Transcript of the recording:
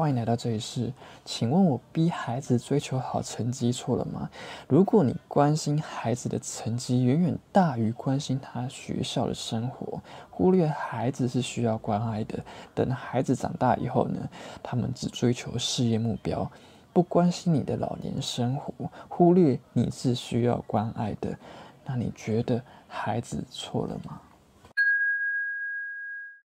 欢迎来到这里是请问我逼孩子追求好成绩错了吗？如果你关心孩子的成绩远远大于关心他学校的生活忽略孩子是需要关爱的等孩子长大以后呢他们只追求事业目标不关心你的老年生活忽略你是需要关爱的那你觉得孩子错了吗？